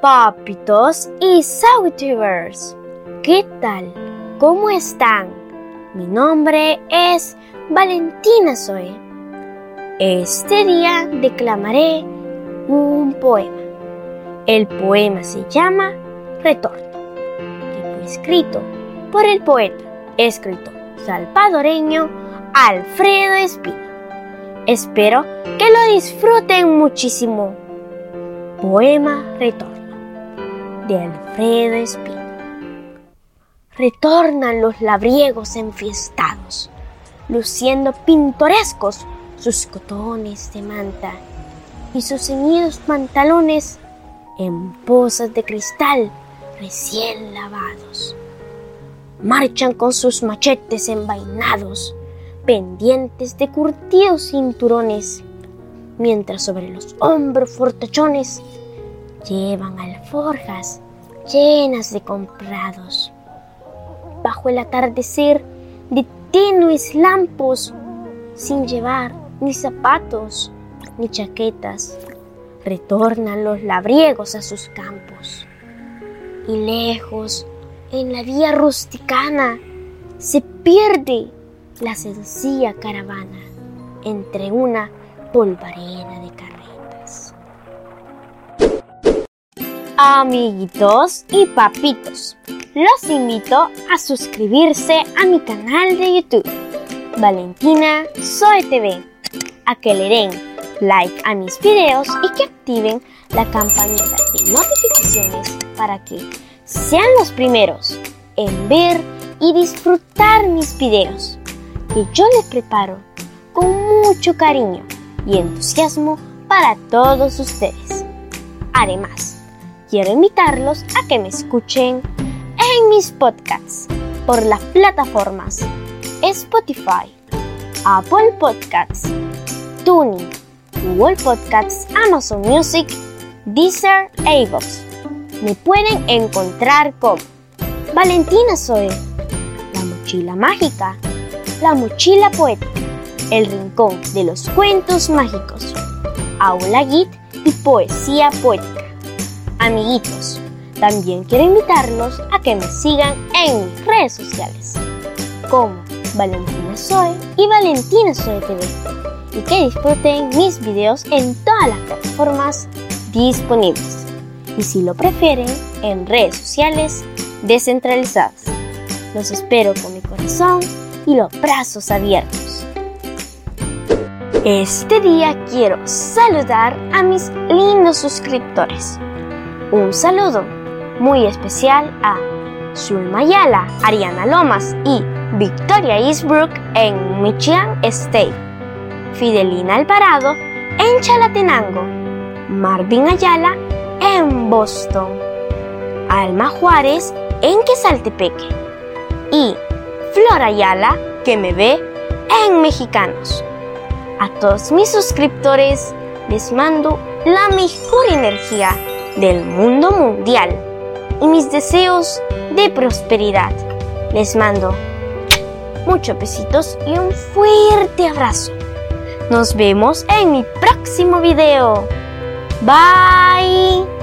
papitos y Sawtubers. ¿Qué tal? ¿Cómo están? Mi nombre es Valentina Zoe. Este día declamaré un poema. El poema se llama Retorno, que fue escrito por el poeta, escritor salvadoreño Alfredo Espino. Espero que lo disfruten muchísimo. Poema Retorno de Alfredo Espino. Retornan los labriegos enfiestados, luciendo pintorescos sus cotones de manta y sus ceñidos pantalones en pozas de cristal recién lavados. Marchan con sus machetes envainados, pendientes de curtidos cinturones, mientras sobre los hombros fortachones llevan alforjas llenas de comprados. Bajo el atardecer de tenues lampos, sin llevar ni zapatos ni chaquetas, retornan los labriegos a sus campos. Y lejos, en la vía rusticana, se pierde la sencilla caravana entre una polvareda de carretas. Amiguitos y papitos, los invito a suscribirse a mi canal de YouTube, Valentina Zoe TV, a que le den like a mis videos y que activen la campanita de notificaciones para que sean los primeros en ver y disfrutar mis videos que yo les preparo con mucho cariño y entusiasmo para todos ustedes. Además, quiero invitarlos a que me escuchen en mis podcasts por las plataformas Spotify, Apple Podcasts, Tuning, Google Podcasts, Amazon Music, Deezer e. Me pueden encontrar como Valentina Zoe, La Mochila Mágica, La Mochila Poética, El Rincón de los Cuentos Mágicos, Aula Git y Poesía Poética. Amiguitos, también quiero invitarlos a que me sigan en mis redes sociales como Valentina Zoe y Valentina Zoe TV y que disfruten mis videos en todas las plataformas disponibles y si lo prefieren en redes sociales descentralizadas. Los espero con mi corazón y los brazos abiertos. Este día quiero saludar a mis lindos suscriptores. Un saludo muy especial a Zulma Ayala, Ariana Lomas y Victoria Eastbrook en Michigan State, Fidelina Alvarado en Chalatenango, Marvin Ayala en Boston, Alma Juárez en Quesaltepeque y Flor Ayala que me ve en Mexicanos. A todos mis suscriptores les mando la mejor energía del mundo mundial y mis deseos de prosperidad. Les mando muchos besitos y un fuerte abrazo. Nos vemos en mi próximo video. Bye.